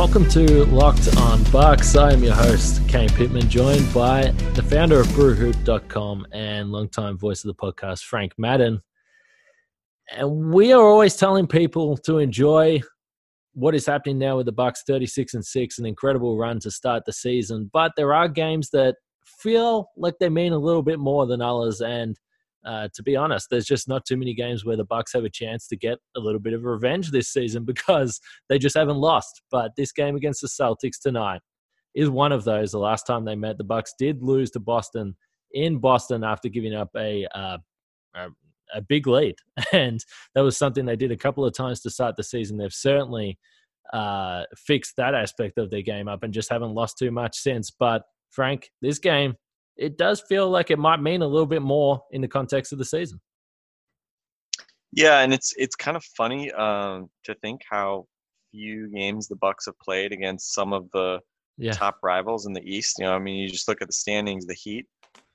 Welcome to Locked on Bucks. I am your host, Kane Pitman, joined by the founder of brewhoop.com and longtime voice of the podcast, Frank Madden. And we are always telling people to enjoy what is happening now with the Bucks 36 and 6, an incredible run to start the season. But there are games that feel like they mean a little bit more than others. And uh, to be honest, there's just not too many games where the Bucks have a chance to get a little bit of revenge this season because they just haven't lost. But this game against the Celtics tonight is one of those. The last time they met, the Bucks did lose to Boston in Boston after giving up a uh, a, big lead, and that was something they did a couple of times to start the season. They've certainly uh, fixed that aspect of their game up and just haven't lost too much since. But Frank, this game it does feel like it might mean a little bit more in the context of the season. Yeah, and it's it's kind of funny um, to think how few games the Bucks have played against some of the Yeah. top rivals in the East. You know, I mean, you just look at the standings. The Heat,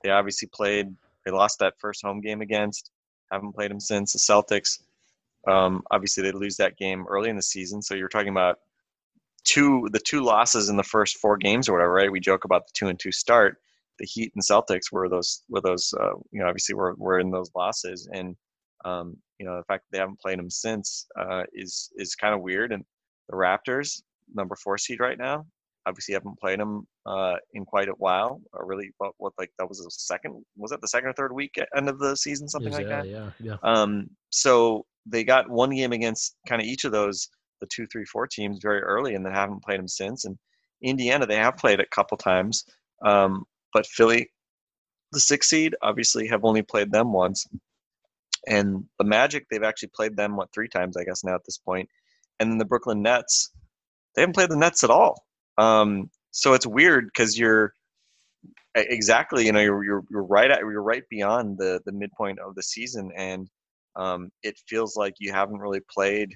they obviously played. They lost that first home game against. Haven't played them since. The Celtics, um, obviously, they lose that game early in the season. So you're talking about two the two losses in the first four games or whatever, right? We joke about the two and two start. The Heat and Celtics were those were those uh, you know obviously were were in those losses and um, you know the fact that they haven't played them since uh, is is kind of weird. And the Raptors, number four seed right now, obviously haven't played them uh, in quite a while. Or really, what, what like that was the second was that the second or third week at end of the season, something like yeah, that. yeah, yeah. Um, so they got one game against kind of each of those, the two, three, four teams very early, and then haven't played them since. And Indiana, they have played a couple times, um, but Philly, the six seed, obviously have only played them once. And the Magic, they've actually played them what three times, I guess now at this point. And then the Brooklyn Nets, they haven't played the Nets at all. Um, so it's weird because you're exactly, you know, you're, you're you're right at you're right beyond the the midpoint of the season, and um, it feels like you haven't really played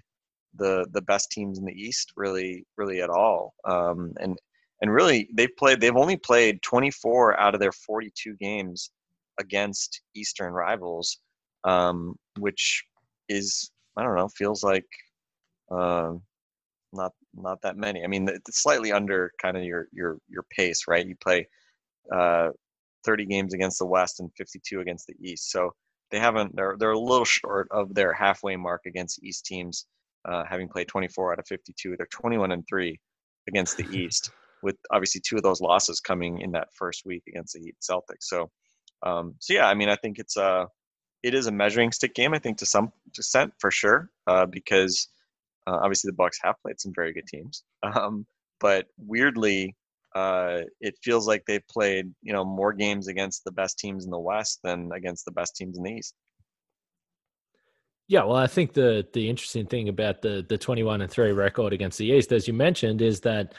the the best teams in the East really really at all. Um, and and really they've played they've only played 24 out of their 42 games against Eastern rivals, um, which is I don't know feels like um, not not that many. I mean, it's slightly under kind of your your your pace, right? You play uh, 30 games against the West and 52 against the East, so they haven't. They're they're a little short of their halfway mark against East teams, uh, having played 24 out of 52. They're 21 and three against the East, with obviously two of those losses coming in that first week against the Heat Celtics. So, um, so yeah, I mean, I think it's a it is a measuring stick game. I think to some extent for sure, uh, because uh, obviously the Bucks have played some very good teams, um, but weirdly, uh, it feels like they've played you know more games against the best teams in the West than against the best teams in the East. Yeah, well, I think the the interesting thing about the the 21 and 3 record against the East, as you mentioned, is that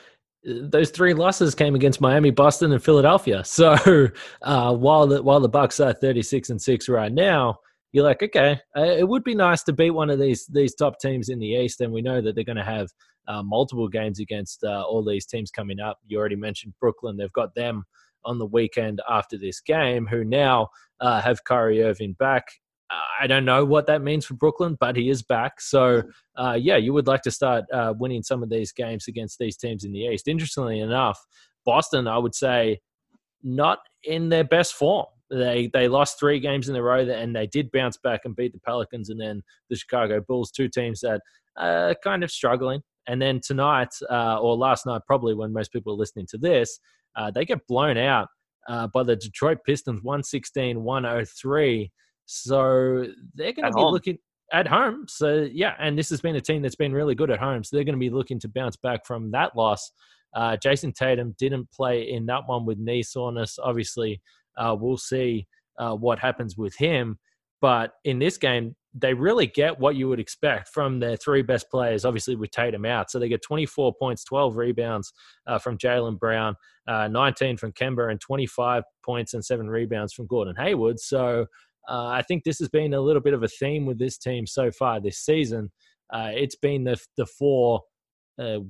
those three losses came against Miami, Boston, and Philadelphia. So uh, while the while the Bucks are 36 and 6 right now, you're like, okay, uh, it would be nice to beat one of these these top teams in the East, and we know that they're going to have uh, multiple games against uh, all these teams coming up. You already mentioned Brooklyn; they've got them on the weekend after this game, who now uh, have Kyrie Irving back. Uh, I don't know what that means for Brooklyn, but he is back. So, uh, yeah, you would like to start uh, winning some of these games against these teams in the East. Interestingly enough, Boston, I would say, not in their best form. They they lost three games in a row, and they did bounce back and beat the Pelicans, and then the Chicago Bulls, two teams that are kind of struggling. And then tonight, uh, or last night, probably when most people are listening to this, uh, they get blown out uh, by the Detroit Pistons, 116 103. So they're going to be home. looking at home. So, yeah, and this has been a team that's been really good at home. So they're going to be looking to bounce back from that loss. Uh, Jayson Tatum didn't play in that one with knee soreness. Obviously, uh, we'll see uh, what happens with him. But in this game, they really get what you would expect from their three best players, obviously with Tatum out. So they get 24 points, 12 rebounds uh, from Jaylen Brown, uh, 19 from Kemba, and 25 points and seven rebounds from Gordon Hayward. So uh, I think this has been a little bit of a theme with this team so far this season. Uh, it's been the the four uh,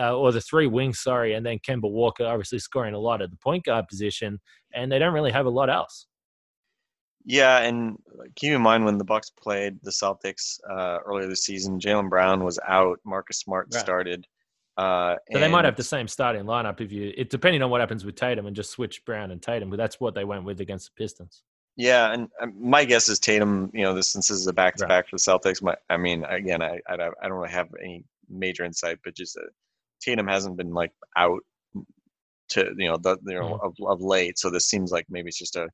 uh, or the three wings, sorry, and then Kemba Walker obviously scoring a lot at the point guard position, and they don't really have a lot else. Yeah, and keep in mind when the Bucks played the Celtics uh, earlier this season, Jaylen Brown was out, Marcus Smart right. started. Uh, so they might have the same starting lineup if you, it depending on what happens with Tatum, and just switch Brown and Tatum. But that's what they went with against the Pistons. Yeah, and um, my guess is Tatum. You know, this since this is a back to back for the Celtics. My, I mean, again, I, I I don't really have any major insight, but just uh, Tatum hasn't been like out to you know the you know mm-hmm. of, of late. So this seems like maybe it's just a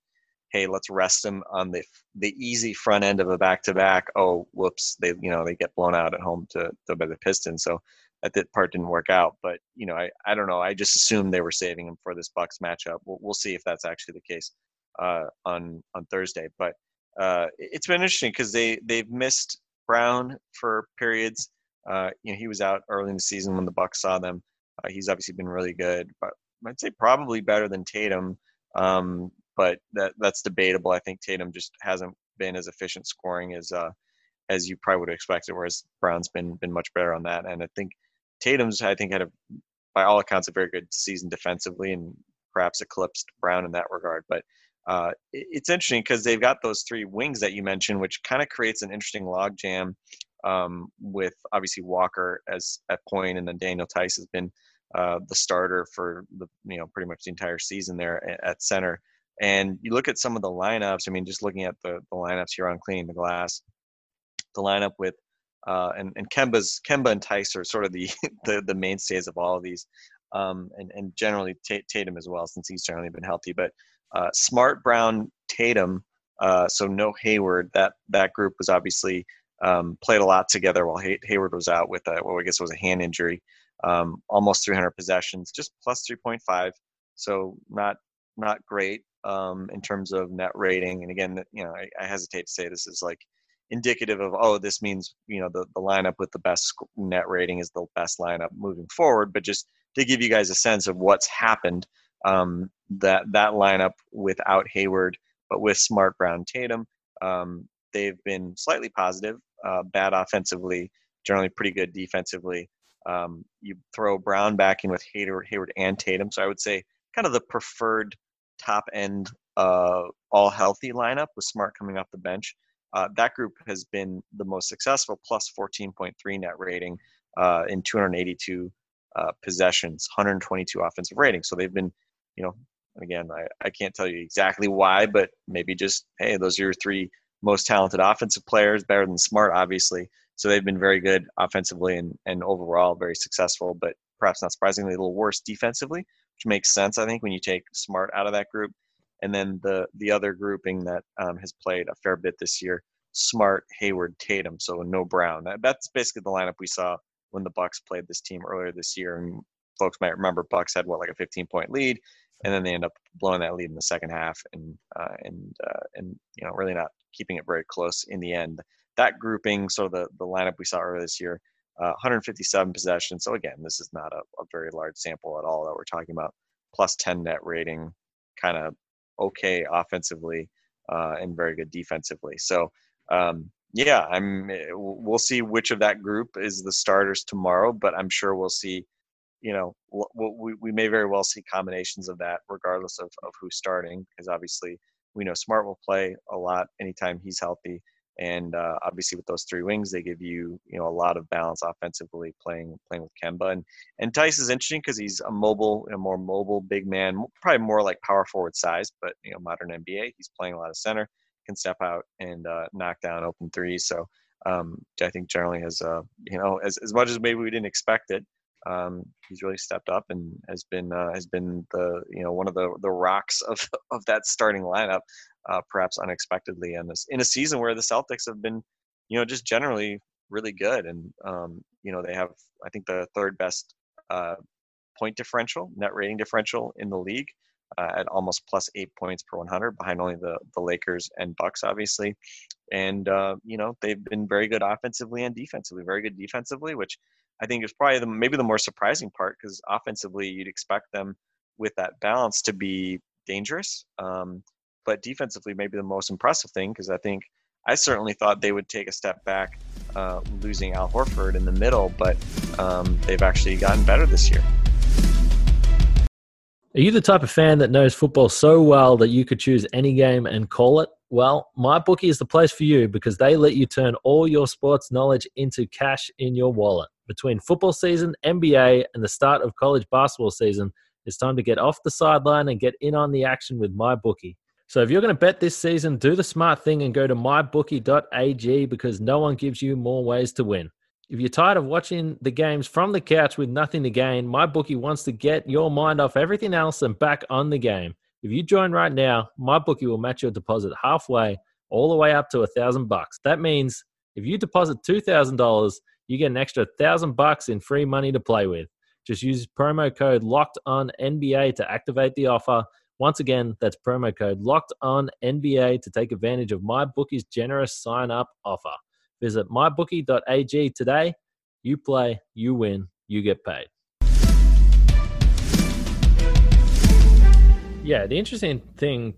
hey, let's rest him on the the easy front end of a back to back. Oh, whoops, they you know they get blown out at home to, to by the Pistons. So that, that part didn't work out. But you know, I, I don't know. I just assumed they were saving him for this Bucks matchup. We'll, we'll see if that's actually the case uh, on on Thursday. But uh, it's been interesting because they they've missed Brown for periods. Uh, you know, he was out early in the season when the Bucks saw them. Uh, he's obviously been really good, but I'd say probably better than Tatum. Um, but that that's debatable. I think Tatum just hasn't been as efficient scoring as uh, as you probably would have expected, whereas Brown's been been much better on that. And I think Tatum's I think had a by all accounts a very good season defensively and perhaps eclipsed Brown in that regard. But uh, it's interesting because they've got those three wings that you mentioned, which kind of creates an interesting logjam um, with obviously Walker as at point, and then Daniel Theis has been uh, the starter for the you know pretty much the entire season there at center. And you look at some of the lineups. I mean, just looking at the, the lineups here on cleaning the glass, the lineup with uh, and and Kemba's Kemba and Theis are sort of the the, the mainstays of all of these, um, and and generally Tatum as well since he's generally been healthy. But uh, Smart, Brown, Tatum, uh, so no Hayward. That that group was obviously um, played a lot together while Hay- Hayward was out with a, well, I guess it was a hand injury. Um, almost 300 possessions, just plus 3.5. So not not great um, in terms of net rating. And again, you know, I, I, hesitate to say this is like indicative of oh, this means you know the the lineup with the best net rating is the best lineup moving forward. But just to give you guys a sense of what's happened, um, that that lineup without Hayward, but with Smart, Brown, Tatum, um, they've been slightly positive, uh, bad offensively, generally pretty good defensively. Um, you throw Brown back in with Hayward, Hayward and Tatum, so I would say kind of the preferred top end uh, all healthy lineup with Smart coming off the bench. Uh, that group has been the most successful, plus 14.3 net rating uh, in 282 uh, possessions, 122 offensive rating. So they've been, you know, again, I, I can't tell you exactly why, but maybe just, hey, those are your three most talented offensive players, better than Smart, obviously. So they've been very good offensively and, and overall very successful, but perhaps not surprisingly, a little worse defensively which makes sense, I think, when you take Smart out of that group. And then the the other grouping that um, has played a fair bit this year, Smart, Hayward, Tatum, so no Brown. That, that's basically the lineup we saw when the Bucks played this team earlier this year. And folks might remember Bucks had what like a 15 point lead, and then they end up blowing that lead in the second half, and uh, and uh, and you know really not keeping it very close in the end. That grouping, so the the lineup we saw earlier this year, uh, 157 possessions. So again, this is not a, a, very large sample at all that we're talking about. Plus 10 net rating, kind of okay offensively uh, and very good defensively. So um, yeah, I'm. Eh, we'll see which of that group is the starters tomorrow, but I'm sure we'll see. You know, we, we may very well see combinations of that, regardless of, of who's starting, because obviously we know Smart will play a lot anytime he's healthy and uh, obviously with those three wings they give you you know a lot of balance offensively playing playing with Kemba and and Theis is interesting because he's a mobile a more mobile big man probably more like power forward size but you know modern NBA he's playing a lot of center can step out and uh, knock down open threes so um, I think generally has uh, you know as, as much as maybe we didn't expect it um, he's really stepped up and has been uh, has been the you know one of the the rocks of of that starting lineup uh, perhaps unexpectedly in this in a season where the Celtics have been, you know, just generally really good, and um, you know they have I think the third best uh, point differential, net rating differential in the league. uh, at almost plus eight points per 100, behind only the the Lakers and Bucks, obviously. And uh, you know they've been very good offensively and defensively. Very good defensively, which I think is probably the, maybe the more surprising part because offensively you'd expect them with that balance to be dangerous. Um, but defensively, maybe the most impressive thing because I think I certainly thought they would take a step back, uh, losing Al Horford in the middle, but um, they've actually gotten better this year. Are you the type of fan that knows football so well that you could choose any game and call it? Well, MyBookie is the place for you because they let you turn all your sports knowledge into cash in your wallet. Between football season, NBA, and the start of college basketball season, it's time to get off the sideline and get in on the action with MyBookie. So if you're going to bet this season, do the smart thing and go to mybookie.ag because no one gives you more ways to win. If you're tired of watching the games from the couch with nothing to gain, MyBookie wants to get your mind off everything else and back on the game. If you join right now, my bookie will match your deposit halfway, all the way up to a thousand bucks. That means if you deposit two thousand dollars, you get an extra thousand bucks in free money to play with. Just use promo code Locked On NBA to activate the offer. Once again, that's promo code Locked On NBA to take advantage of my bookie's generous sign up offer. Visit mybookie.ag today. You play, you win, you get paid. Yeah, the interesting thing,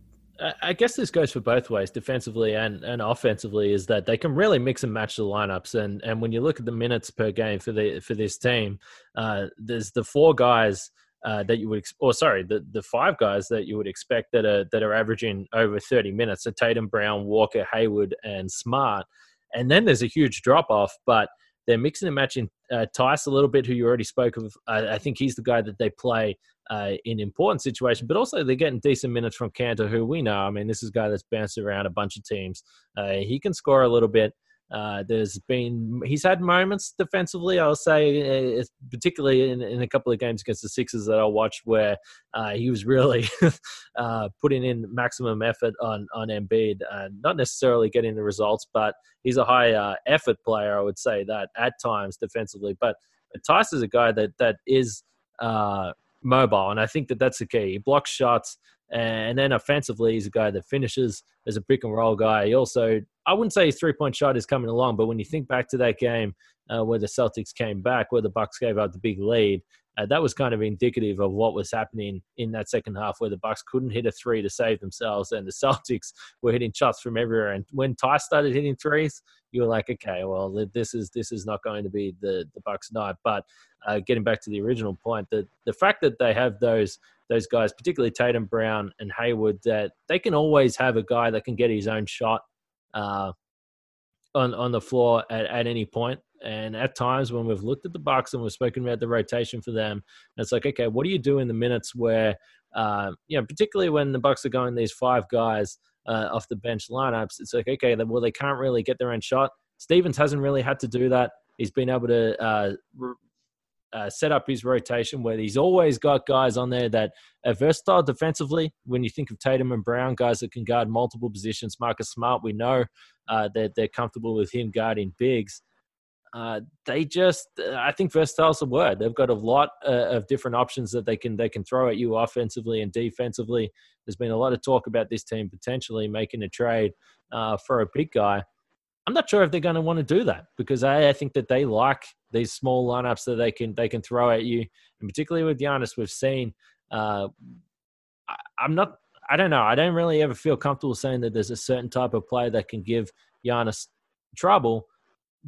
I guess this goes for both ways, defensively and, and offensively, is that they can really mix and match the lineups. And and when you look at the minutes per game for the for this team, uh, there's the four guys uh, that you would, or sorry, the, the five guys that you would expect that are that are averaging over 30 minutes. So Tatum, Brown, Walker, Hayward, and Smart. And then there's a huge drop off, but they're mixing and matching uh, Theis a little bit, who you already spoke of. I think he's the guy that they play uh, in important situations, but also they're getting decent minutes from Kanter, who we know. I mean, this is a guy that's bounced around a bunch of teams. Uh, he can score a little bit. Uh, there's been he's had moments defensively. I'll say, uh, particularly in, in, a couple of games against the Sixers that I watched, where uh, he was really uh, putting in maximum effort on on Embiid. Uh, not necessarily getting the results, but he's a high uh, effort player. I would say that at times defensively. But, but Theis is a guy that that is mobile, and I think that that's the key. He blocks shots. And then offensively, he's a guy that finishes as a pick and roll guy. He also, I wouldn't say his three point shot is coming along, but when you think back to that game uh, where the Celtics came back, where the Bucks gave up the big lead, uh, that was kind of indicative of what was happening in that second half, where the Bucks couldn't hit a three to save themselves, and the Celtics were hitting shots from everywhere. And when Ty started hitting threes, you were like, okay, well, this is this is not going to be the the Bucks' night. But uh, getting back to the original point, the the fact that they have those those guys, particularly Tatum, Brown, and Hayward, that they can always have a guy that can get his own shot uh, on on the floor at, at any point. And at times when we've looked at the Bucks and we've spoken about the rotation for them, it's like, okay, what do you do in the minutes where, uh, you know, particularly when the Bucks are going these five guys uh, off the bench lineups, it's like, okay, well they can't really get their own shot. Stevens hasn't really had to do that. He's been able to uh, uh, set up his rotation where he's always got guys on there that are versatile defensively. When you think of Tatum and Brown, guys that can guard multiple positions, Marcus Smart, we know uh, that they're comfortable with him guarding bigs. Uh, they just, I think versatile is a word. They've got a lot uh, of different options that they can they can throw at you offensively and defensively. There's been a lot of talk about this team potentially making a trade uh, for a big guy. I'm not sure if they're going to want to do that because I, I, think that they like these small lineups that they can they can throw at you, and particularly with Giannis, we've seen. Uh, I, I'm not. I don't know. I don't really ever feel comfortable saying that there's a certain type of player that can give Giannis trouble.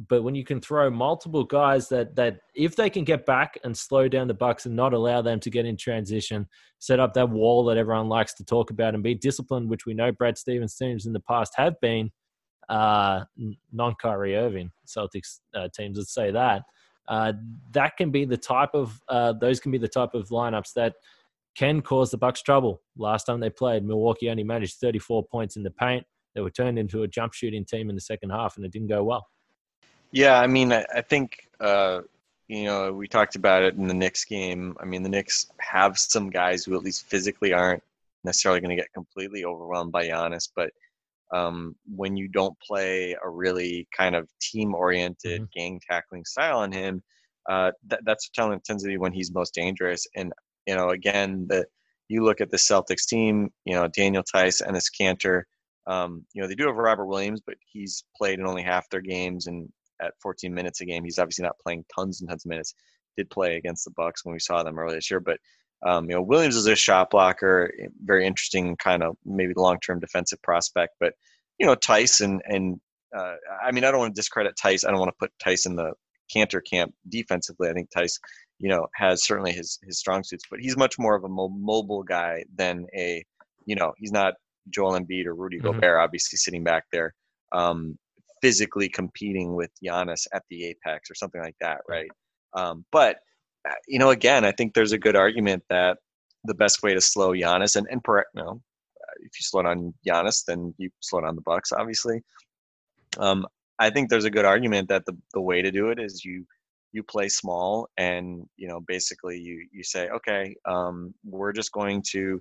But when you can throw multiple guys that that if they can get back and slow down the Bucks and not allow them to get in transition, set up that wall that everyone likes to talk about and be disciplined, which we know Brad Stevens teams in the past have been, uh, non Kyrie Irving Celtics uh, teams would say that. Uh, that can be the type of uh, those can be the type of lineups that can cause the Bucks trouble. Last time they played, Milwaukee only managed 34 points in the paint. They were turned into a jump shooting team in the second half, and it didn't go well. Yeah, I mean, I, I think uh, you know we talked about it in the Knicks game. I mean, the Knicks have some guys who at least physically aren't necessarily going to get completely overwhelmed by Giannis, but um, when you don't play a really kind of team-oriented mm-hmm. gang tackling style on him, uh, that, that's telling tends to be when he's most dangerous. And you know, again, the you look at the Celtics team, you know, Daniel Theis, and his Kanter, um, you know, they do have Robert Williams, but he's played in only half their games and at 14 minutes a game. He's obviously not playing tons and tons of minutes. Did play against the Bucks when we saw them earlier this year, but um, you know, Williams is a shot blocker, very interesting kind of maybe long-term defensive prospect. But you know, Tyson and uh, I mean, I don't want to discredit Theis. I don't want to put Tyson in the Kanter camp defensively. I think Theis, you know, has certainly his his strong suits, but he's much more of a mo- mobile guy than a, you know, he's not Joel Embiid or Rudy mm-hmm. Gobert, obviously sitting back there, um, physically competing with Giannis at the apex or something like that, right? Um, but you know, again, I think there's a good argument that the best way to slow Giannis and and you know, if you slow down Giannis, then you slow down the Bucks, obviously. Um, I think there's a good argument that the the way to do it is you you play small and you know basically you you say okay um, we're just going to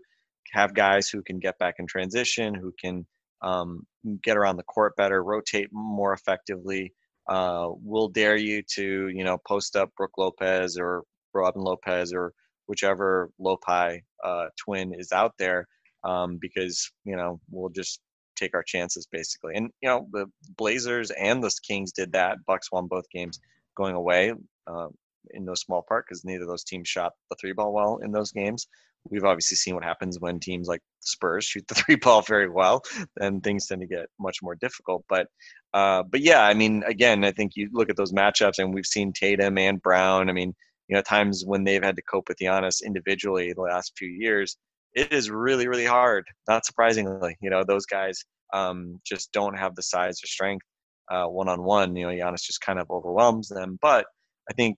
have guys who can get back in transition who can um, get around the court better rotate more effectively uh, we'll dare you to you know post up Brook Lopez or Robin Lopez or whichever Lopi uh, twin is out there um, because you know we'll just take our chances basically. And you know the Blazers and the Kings did that. Bucks won both games going away uh, in no small part because neither of those teams shot the three ball well in those games. We've obviously seen what happens when teams like Spurs shoot the three ball very well, then things tend to get much more difficult. But uh, but yeah, I mean, again, I think you look at those matchups, and we've seen Tatum and Brown. I mean, you know, times when they've had to cope with Giannis individually the last few years, it is really, really hard. Not surprisingly, you know, those guys um, just don't have the size or strength one on one. You know, Giannis just kind of overwhelms them. But I think,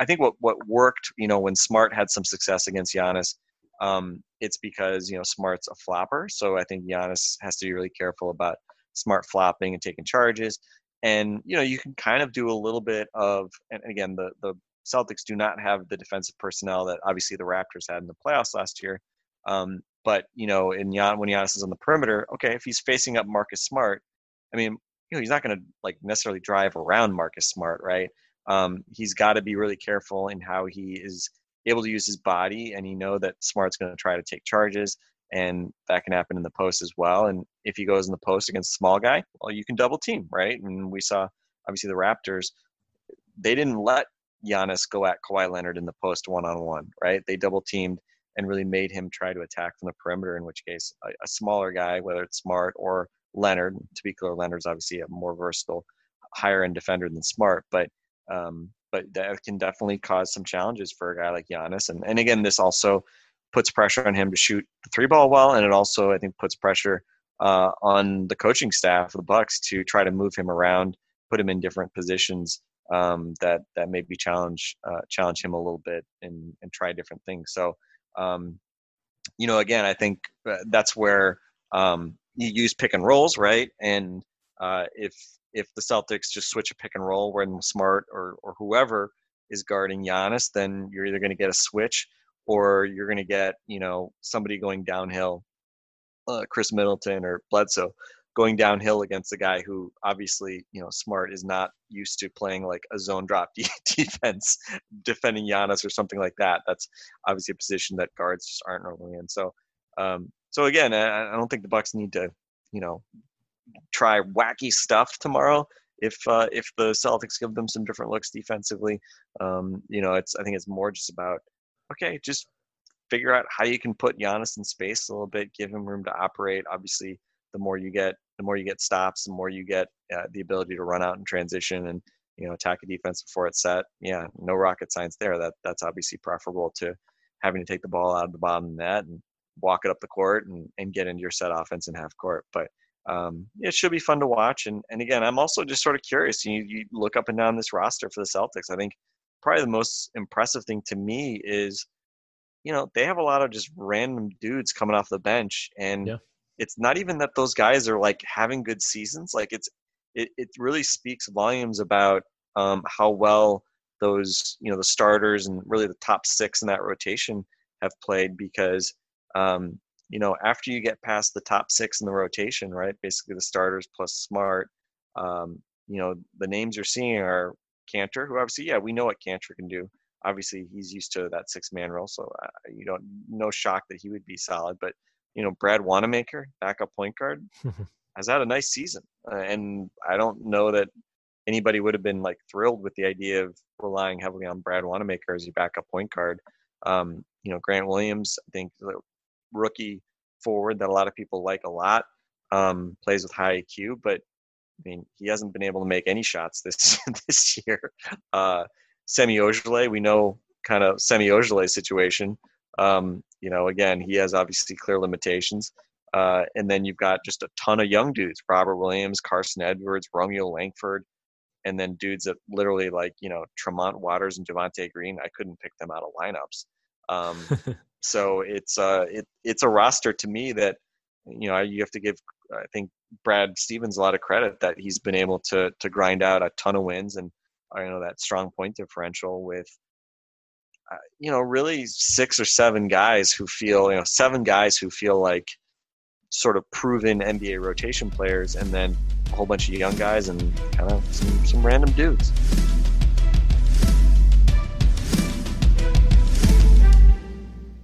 I think what what worked, you know, when Smart had some success against Giannis, um, it's because you know Smart's a flopper. So I think Giannis has to be really careful about Smart flopping and taking charges. And you know, you can kind of do a little bit of, and again, the the Celtics do not have the defensive personnel that obviously the Raptors had in the playoffs last year. Um, but you know, in Jan, when Giannis is on the perimeter, okay, if he's facing up Marcus Smart, I mean, you know, he's not going to like necessarily drive around Marcus Smart, right? Um, he's got to be really careful in how he is able to use his body, and you know that Smart's going to try to take charges, and that can happen in the post as well. And if he goes in the post against a small guy, well, you can double team, right? And we saw obviously the Raptors, they didn't let Giannis go at Kawhi Leonard in the post one on one, right? They double teamed and really made him try to attack from the perimeter. In which case, a, a smaller guy, whether it's Smart or Leonard, to be clear, Leonard's obviously a more versatile, higher end defender than Smart, but um, but that can definitely cause some challenges for a guy like Giannis. And and again, this also puts pressure on him to shoot the three ball well, and it also I think puts pressure uh, on the coaching staff of the Bucks to try to move him around, put him in different positions um, that that maybe challenge uh, challenge him a little bit and and try different things. So um, you know, again, I think uh, that's where um, you use pick and rolls, right? And uh, if if the Celtics just switch a pick and roll when Smart or or whoever is guarding Giannis, then you're either going to get a switch or you're going to get you know somebody going downhill, uh, Khris Middleton or Bledsoe going downhill against a guy who obviously, you know, smart is not used to playing like a zone drop defense, defending Giannis or something like that. That's obviously a position that guards just aren't normally in. So, um, so again, I, I don't think the Bucks need to, you know, try wacky stuff tomorrow. If uh, if the Celtics give them some different looks defensively, um, you know, it's I think it's more just about okay, just figure out how you can put Giannis in space a little bit, give him room to operate. Obviously, the more you get the more you get stops the more you get uh, the ability to run out and transition and you know attack a defense before it's set yeah no rocket science there that that's obviously preferable to having to take the ball out of the bottom net and walk it up the court and, and get into your set offense in half court but um, it should be fun to watch and, and again i'm also just sort of curious you, you look up and down this roster for the celtics i think probably the most impressive thing to me is you know they have a lot of just random dudes coming off the bench and yeah it's not even that those guys are like having good seasons. Like it's it, it really speaks volumes about um, how well those you know the starters and really the top six in that rotation have played because um, you know after you get past the top six in the rotation, right? Basically the starters plus Smart. Um, you know the names you're seeing are Kanter, who obviously yeah we know what Kanter can do. obviously he's used to that six man role, so uh, you don't no shock that he would be solid. But you know, Brad Wanamaker, backup point guard, has had a nice season, uh, and I don't know that anybody would have been like thrilled with the idea of relying heavily on Brad Wanamaker as your backup point guard. Um, you know, Grant Williams, I think rookie forward that a lot of people like a lot, um, plays with high IQ, but I mean, he hasn't been able to make any shots this this year. Uh, Semi Ojeleye, we know kind of Semi Ojeleye situation. Um, you know, again, he has obviously clear limitations. Uh, and then you've got just a ton of young dudes: Robert Williams, Carson Edwards, Romeo Langford, and then dudes that literally like you know Tremont Waters and Javonte Green. I couldn't pick them out of lineups. Um, so it's uh, it, it's a roster to me that you know you have to give I think Brad Stevens a lot of credit that he's been able to to grind out a ton of wins and you know that strong point differential with uh, you know really six or seven guys who feel you know seven guys who feel like sort of proven NBA rotation players and then a whole bunch of young guys and kind of some, some random dudes.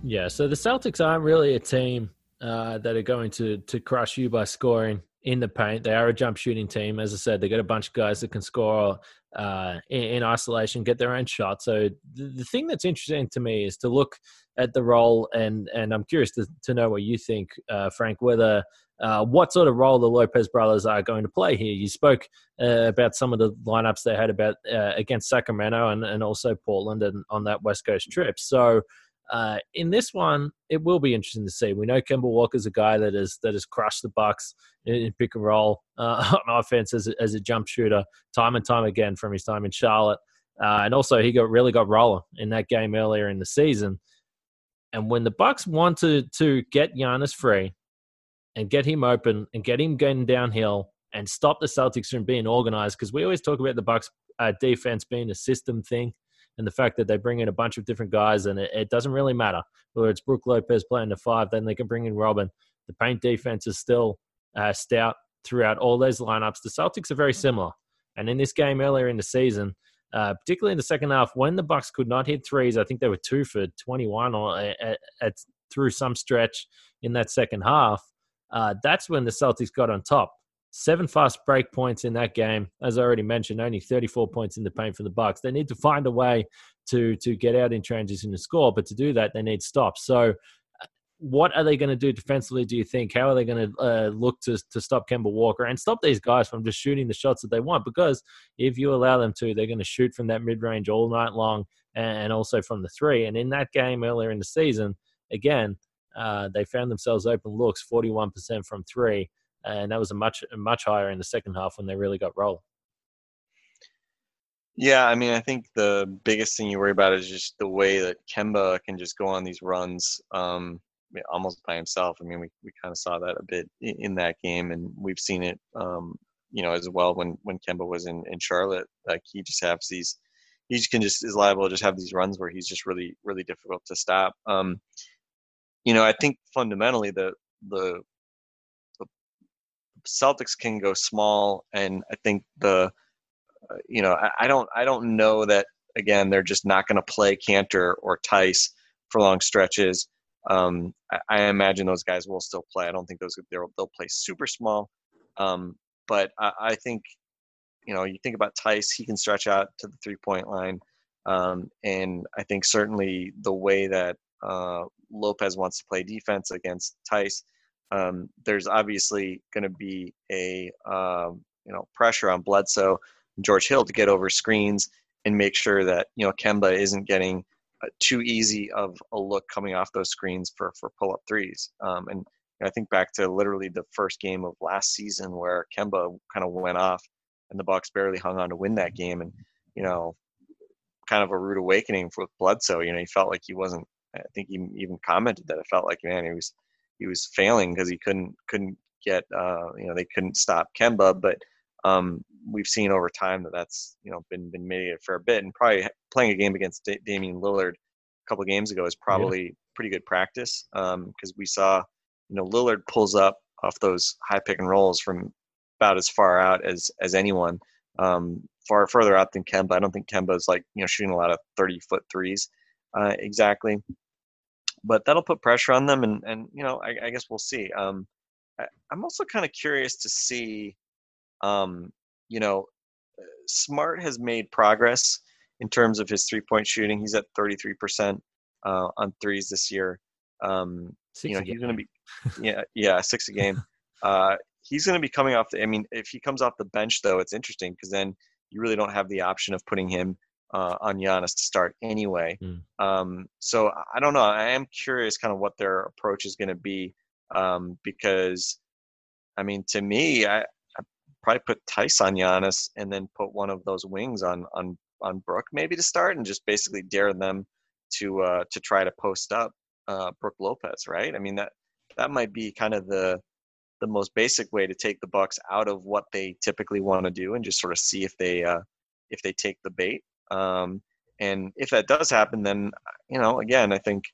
Yeah, so the Celtics aren't really a team uh, that are going to to crush you by scoring in the paint. They are a jump shooting team. As I said, they got a bunch of guys that can score uh, in, in, isolation, get their own shot. So the, the, thing that's interesting to me is to look at the role, and and I'm curious to, to know what you think, uh, Frank, whether uh, what sort of role the Lopez brothers are going to play here. You spoke uh, about some of the lineups they had about uh, against Sacramento and, and also Portland and on that West Coast trip. So uh, in this one, it will be interesting to see. We know Kemba Walker's a guy that has that has crushed the Bucks in, pick and roll uh, on offense as a, as a jump shooter time and time again from his time in Charlotte, uh, and also he got really got rolling in that game earlier in the season. And when the Bucks wanted to get Giannis free and get him open and get him getting downhill and stop the Celtics from being organized, because we always talk about the Bucks uh, defense being a system thing and the fact that they bring in a bunch of different guys and it, it doesn't really matter whether it's Brook Lopez playing the five, then they can bring in Robin. The paint defense is still uh, stout throughout all those lineups. The Celtics are very similar, and in this game earlier in the season, uh, particularly in the second half, when the Bucks could not hit threes, I think they were two for 21 or at, uh, at through some stretch in that second half. Uh, that's when the Celtics got on top. Seven fast break points in that game. As I already mentioned, only 34 points in the paint for the Bucks. They need to find a way to to get out in transition and score, but to do that, they need stops. So, uh, what are they going to do defensively? Do you think? How are they going to uh, look to to stop Kemba Walker and stop these guys from just shooting the shots that they want? Because if you allow them to, they're going to shoot from that mid range all night long, and also from the three. And in that game earlier in the season, again, uh, they found themselves open looks, 41% from three and that was a much much higher in the second half when they really got rolling. Yeah, I mean, I think the biggest thing you worry about is just the way that Kemba can just go on these runs um, almost by himself. I mean, we, we kind of saw that a bit in, that game, and we've seen it, um, you know, as well when when Kemba was in in Charlotte. Like he just has these, he just can just is liable to just have these runs where he's just really really difficult to stop. Um, you know, I think fundamentally the the Celtics can go small, and I think the uh, you know I, I, don't I don't know that again they're just not going to play Kanter or Theis for long stretches. Um, I, I, imagine those guys will still play. I don't think those they'll they'll play super small, um, but I, I, think you know you think about Theis, he can stretch out to the three point line, um, and I think certainly the way that uh, Lopez wants to play defense against Theis um, there's obviously going to be a um, you know pressure on Bledsoe, George Hill to get over screens and make sure that you know Kemba isn't getting uh, too easy of a look coming off those screens for for pull up threes. Um, and I think back to literally the first game of last season where Kemba kind of went off and the Bucks barely hung on to win that game, and you know, kind of a rude awakening for Bledsoe. You know, he felt like he wasn't. I think he even commented that it felt like man, he was he was failing because he couldn't couldn't get uh, you know they couldn't stop Kemba, but um, we've seen over time that that's you know been been mitigated for a bit, and probably playing a game against D- Damian Lillard a couple games ago is probably yeah. pretty good practice because um, we saw you know Lillard pulls up off those high pick and rolls from about as far out as as anyone. um, far further out than Kemba. I don't think Kemba's like you know shooting a lot of 30 foot threes uh, exactly, but that'll put pressure on them, and and you know I, I guess we'll see. Um, I, am also kind of curious to see, um, you know, Smart has made progress in terms of his three point shooting. He's at 33 percent uh, on threes this year. Um, you know, he's going to be, yeah, yeah, six a game. Uh, he's going to be coming off the. I mean, if he comes off the bench, though, it's interesting because then you really don't have the option of putting him uh, on Giannis to start anyway. Mm. Um, so I don't know. I am curious, kind of what their approach is going to be, um, because, I mean, to me, I, I probably put Theis on Giannis and then put one of those wings on on on Brook maybe to start and just basically dare them to uh, to try to post up uh, Brook Lopez, right? I mean that that might be kind of the the most basic way to take the Bucks out of what they typically want to do and just sort of see if they uh, if they take the bait. Um, and if that does happen, then you know, again, I think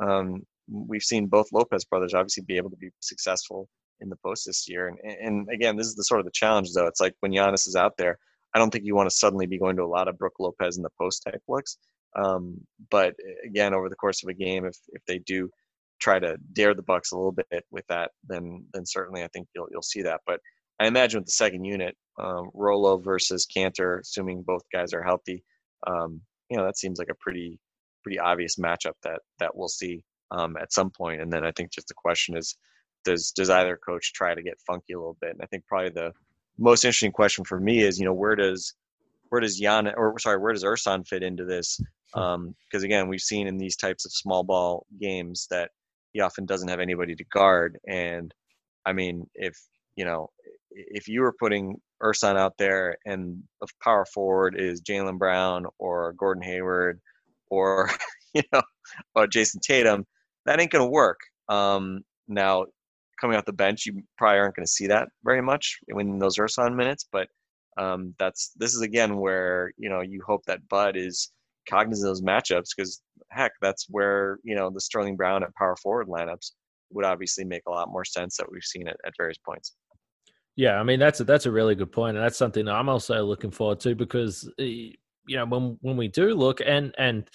um, we've seen both Lopez brothers obviously be able to be successful in the post this year. And, and again, this is the sort of the challenge, though. It's like when Giannis is out there, I don't think you want to suddenly be going to a lot of Brook Lopez in the post type looks. Um, but again, over the course of a game, if if they do try to dare the Bucks a little bit with that, then then certainly I think you'll you'll see that. But I imagine with the second unit, um, Rolo versus Kanter, assuming both guys are healthy, um, you know that seems like a pretty pretty obvious matchup that that we'll see um, at some point. And then I think just the question is, does does either coach try to get funky a little bit? And I think probably the most interesting question for me is, you know, where does where does Jan or sorry, where does Ersan fit into this? Because um, again, we've seen in these types of small ball games that he often doesn't have anybody to guard. And I mean, if you know, if you were putting Ersan out there and the power forward is Jaylen Brown or Gordon Hayward or you know, or Jayson Tatum, that ain't gonna work. Um, now, coming off the bench, you probably aren't to see that very much in those Ersan minutes. But um, that's this is again where you know you hope that Bud is cognizant of those matchups because heck, that's where you know the Sterling Brown at power forward lineups would obviously make a lot more sense that we've seen at, at various points. Yeah, I mean that's a, that's a really good point, and that's something that I'm also looking forward to because eh, you know when when we do look and and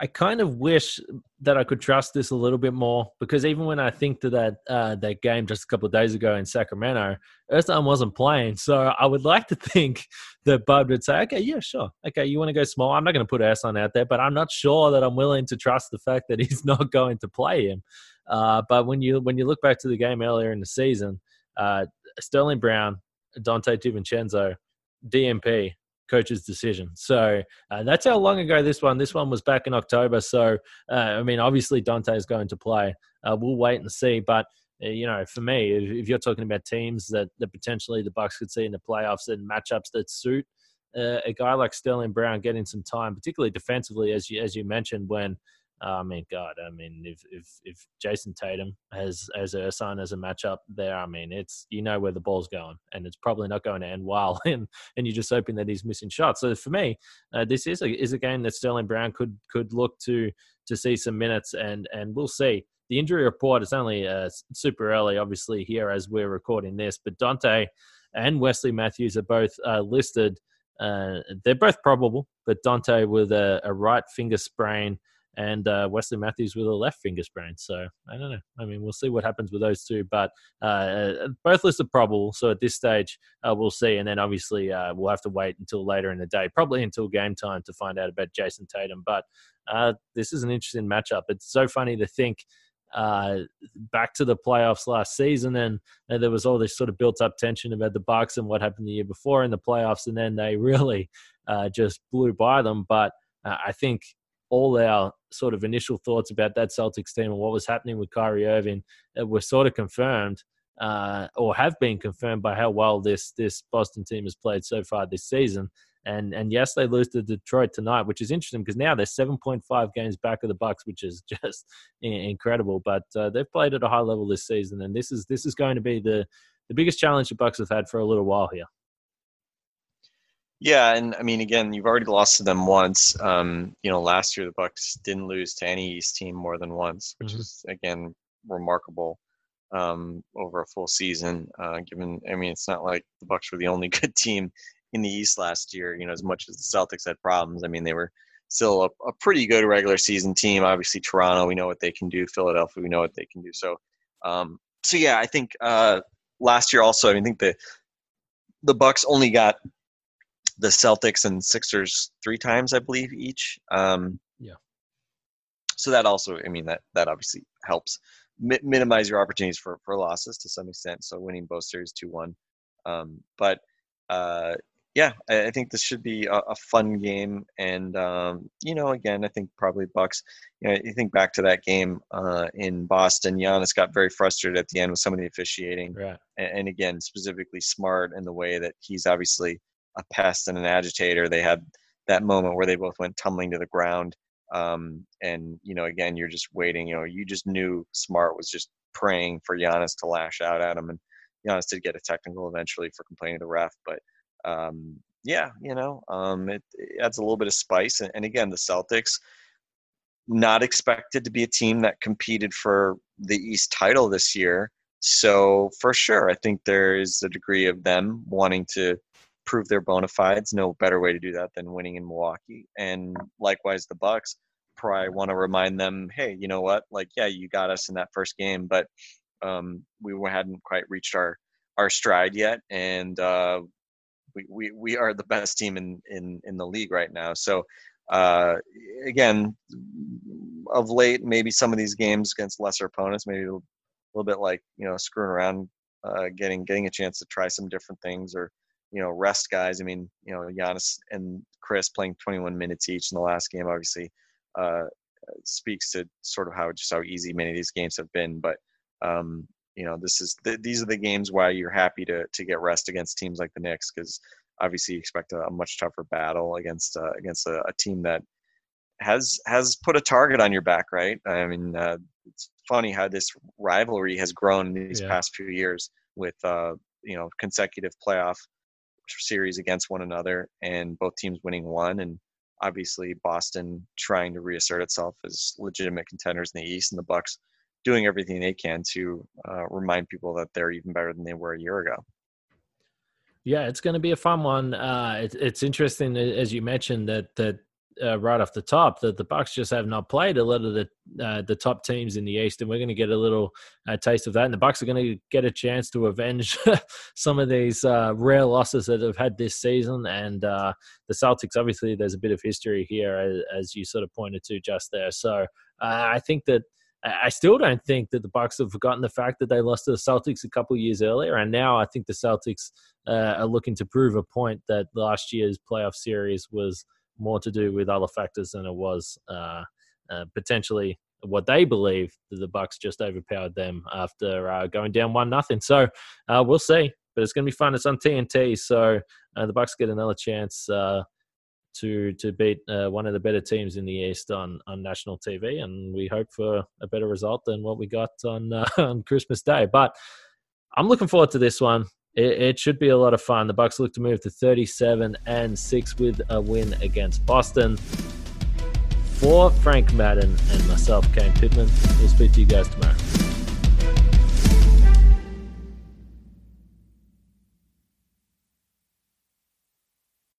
I kind of wish that I could trust this a little bit more because even when I think to that uh, that game just a couple of days ago in Sacramento, Ersan wasn't playing. So I would like to think that Bud would say, "Okay, yeah, sure. Okay, you want to go small? I'm not going to put Ersan out there, but I'm not sure that I'm willing to trust the fact that he's not going to play him." Uh, but when you when you look back to the game earlier in the season, uh, Sterling Brown, Donte DiVincenzo, DMP, coach's decision. So uh, that's how long ago this one. This one was back in October. So uh, I mean, obviously Donte is going to play. Uh, we'll wait and see. But uh, you know, for me, if, if, you're talking about teams that, that potentially the Bucks could see in the playoffs and matchups that suit uh, a guy like Sterling Brown getting some time, particularly defensively, as you as you mentioned, when I mean, God, I mean, if if if Jayson Tatum has as a sign as a matchup there, I mean, it's you know where the ball's going, and it's probably not going to end well, and and you're just hoping that he's missing shots. So for me, uh, this is a is a game that Sterling Brown could could look to to see some minutes, and and we'll see. The injury report is only uh, super early, obviously here as we're recording this, but Donte and Wesley Matthews are both uh, listed. Uh, they're both probable, but Donte with a, a right finger sprain and uh, Wesley Matthews with a left finger sprain. So I don't know. I mean, we'll see what happens with those two, but uh, uh both listed probable. So at this stage, uh, we'll see, and then obviously uh, we'll have to wait until later in the day, probably until game time, to find out about Jayson Tatum. But uh, this is an interesting matchup. It's so funny to think. back to the playoffs last season, and, and there was all this sort of built-up tension about the Bucks and what happened the year before in the playoffs, and then they really just blew by them. But I think all our sort of initial thoughts about that Celtics team and what was happening with Kyrie Irving were sort of confirmed uh, or have been confirmed by how well this this Boston team has played so far this season. And and yes, they lose to Detroit tonight, which is interesting because now they're seven point five games back of the Bucks, which is just incredible. But uh, they've played at a high level this season, and this is this is going to be the the biggest challenge the Bucks have had for a little while here. Yeah, and I mean, again, you've already lost to them once. Um, you know, last year the Bucks didn't lose to any East team more than once, which mm-hmm. is again remarkable. um, over a full season. Uh, given, I mean, it's not like the Bucks were the only good team in the East last year. You know, as much as the Celtics had problems, I mean, they were still a, a pretty good regular season team. Obviously, Toronto, we know what they can do. Philadelphia, we know what they can do. So, um, so yeah, I think uh, last year also, I, mean, I think the the Bucks only got the Celtics and Sixers three times, I believe, each. Um, yeah. So that also, I mean, that that obviously helps mi- minimize your opportunities for for losses to some extent. So winning both series two one, um, but uh, yeah, I, I, think this should be a, a fun game. And um, you know, again, I think probably Bucks. You know, you think back to that game uh, in Boston. Giannis got very frustrated at the end with some of the officiating, right. and, and again, specifically Smart in the way that he's obviously a pest and an agitator. They had that moment where they both went tumbling to the ground. Um, and you know, again, you're just waiting. You know, you just knew Smart was just praying for Giannis to lash out at him, and Giannis did get a technical eventually for complaining to the ref. But um, yeah, you know, um, it, it, adds a little bit of spice. And, and again, the Celtics not expected to be a team that competed for the East title this year. So for sure, I think there is a degree of them wanting to prove their bona fides. No better way to do that than winning in Milwaukee. And likewise, the Bucks probably want to remind them, hey, you know what? Like, yeah, you got us in that first game, but um, we hadn't quite reached our our stride yet, and uh, we, we we are the best team in in in the league right now. So. Uh, again, of late, maybe some of these games against lesser opponents, maybe a little bit like you know screwing around, uh, getting getting a chance to try some different things or you know, rest guys. I mean, you know, Giannis and Khris playing 21 minutes each in the last game obviously uh, speaks to sort of how just how easy many of these games have been. But um, you know, this is th- these are the games why you're happy to to get rest against teams like the Knicks because obviously you expect a, a, much tougher battle against uh, against a, a, team that has has put a target on your back, right? I mean, uh, it's funny how this rivalry has grown in these yeah. past few years with uh, you know consecutive playoff series against one another, and both teams winning one. And obviously, Boston trying to reassert itself as legitimate contenders in the East, and the Bucks doing everything they can to uh, remind people that they're even better than they were a year ago. Yeah, it's going to be a fun one. Uh, it, it's interesting, as you mentioned, that that uh, right off the top that the Bucks just have not played a lot of the uh, the top teams in the East, and we're going to get a little uh, taste of that. And the Bucks are going to get a chance to avenge some of these uh, rare losses that have had this season. And uh, the Celtics, obviously, there's a bit of history here, as, as you sort of pointed to just there. So uh, I think that. I still don't think that the Bucks have forgotten the fact that they lost to the Celtics a couple years earlier, and now I think the Celtics are looking to prove a point that last year's playoff series was more to do with other factors than it was uh, uh, potentially what they believe that the Bucks just overpowered them after uh, going down one nothing. So uh, we'll see, but it's going to be fun. It's on TNT, so uh, the Bucks get another chance uh, to to beat one of the better teams in the East on on national TV, and we hope for a better result than what we got on on Christmas Day. But I'm looking forward to this one it, it, should be a lot of fun. The Bucks look to move to 37 and 6 with a win against Boston. For Frank Madden and myself, Kane Pitman, we'll speak to you guys tomorrow.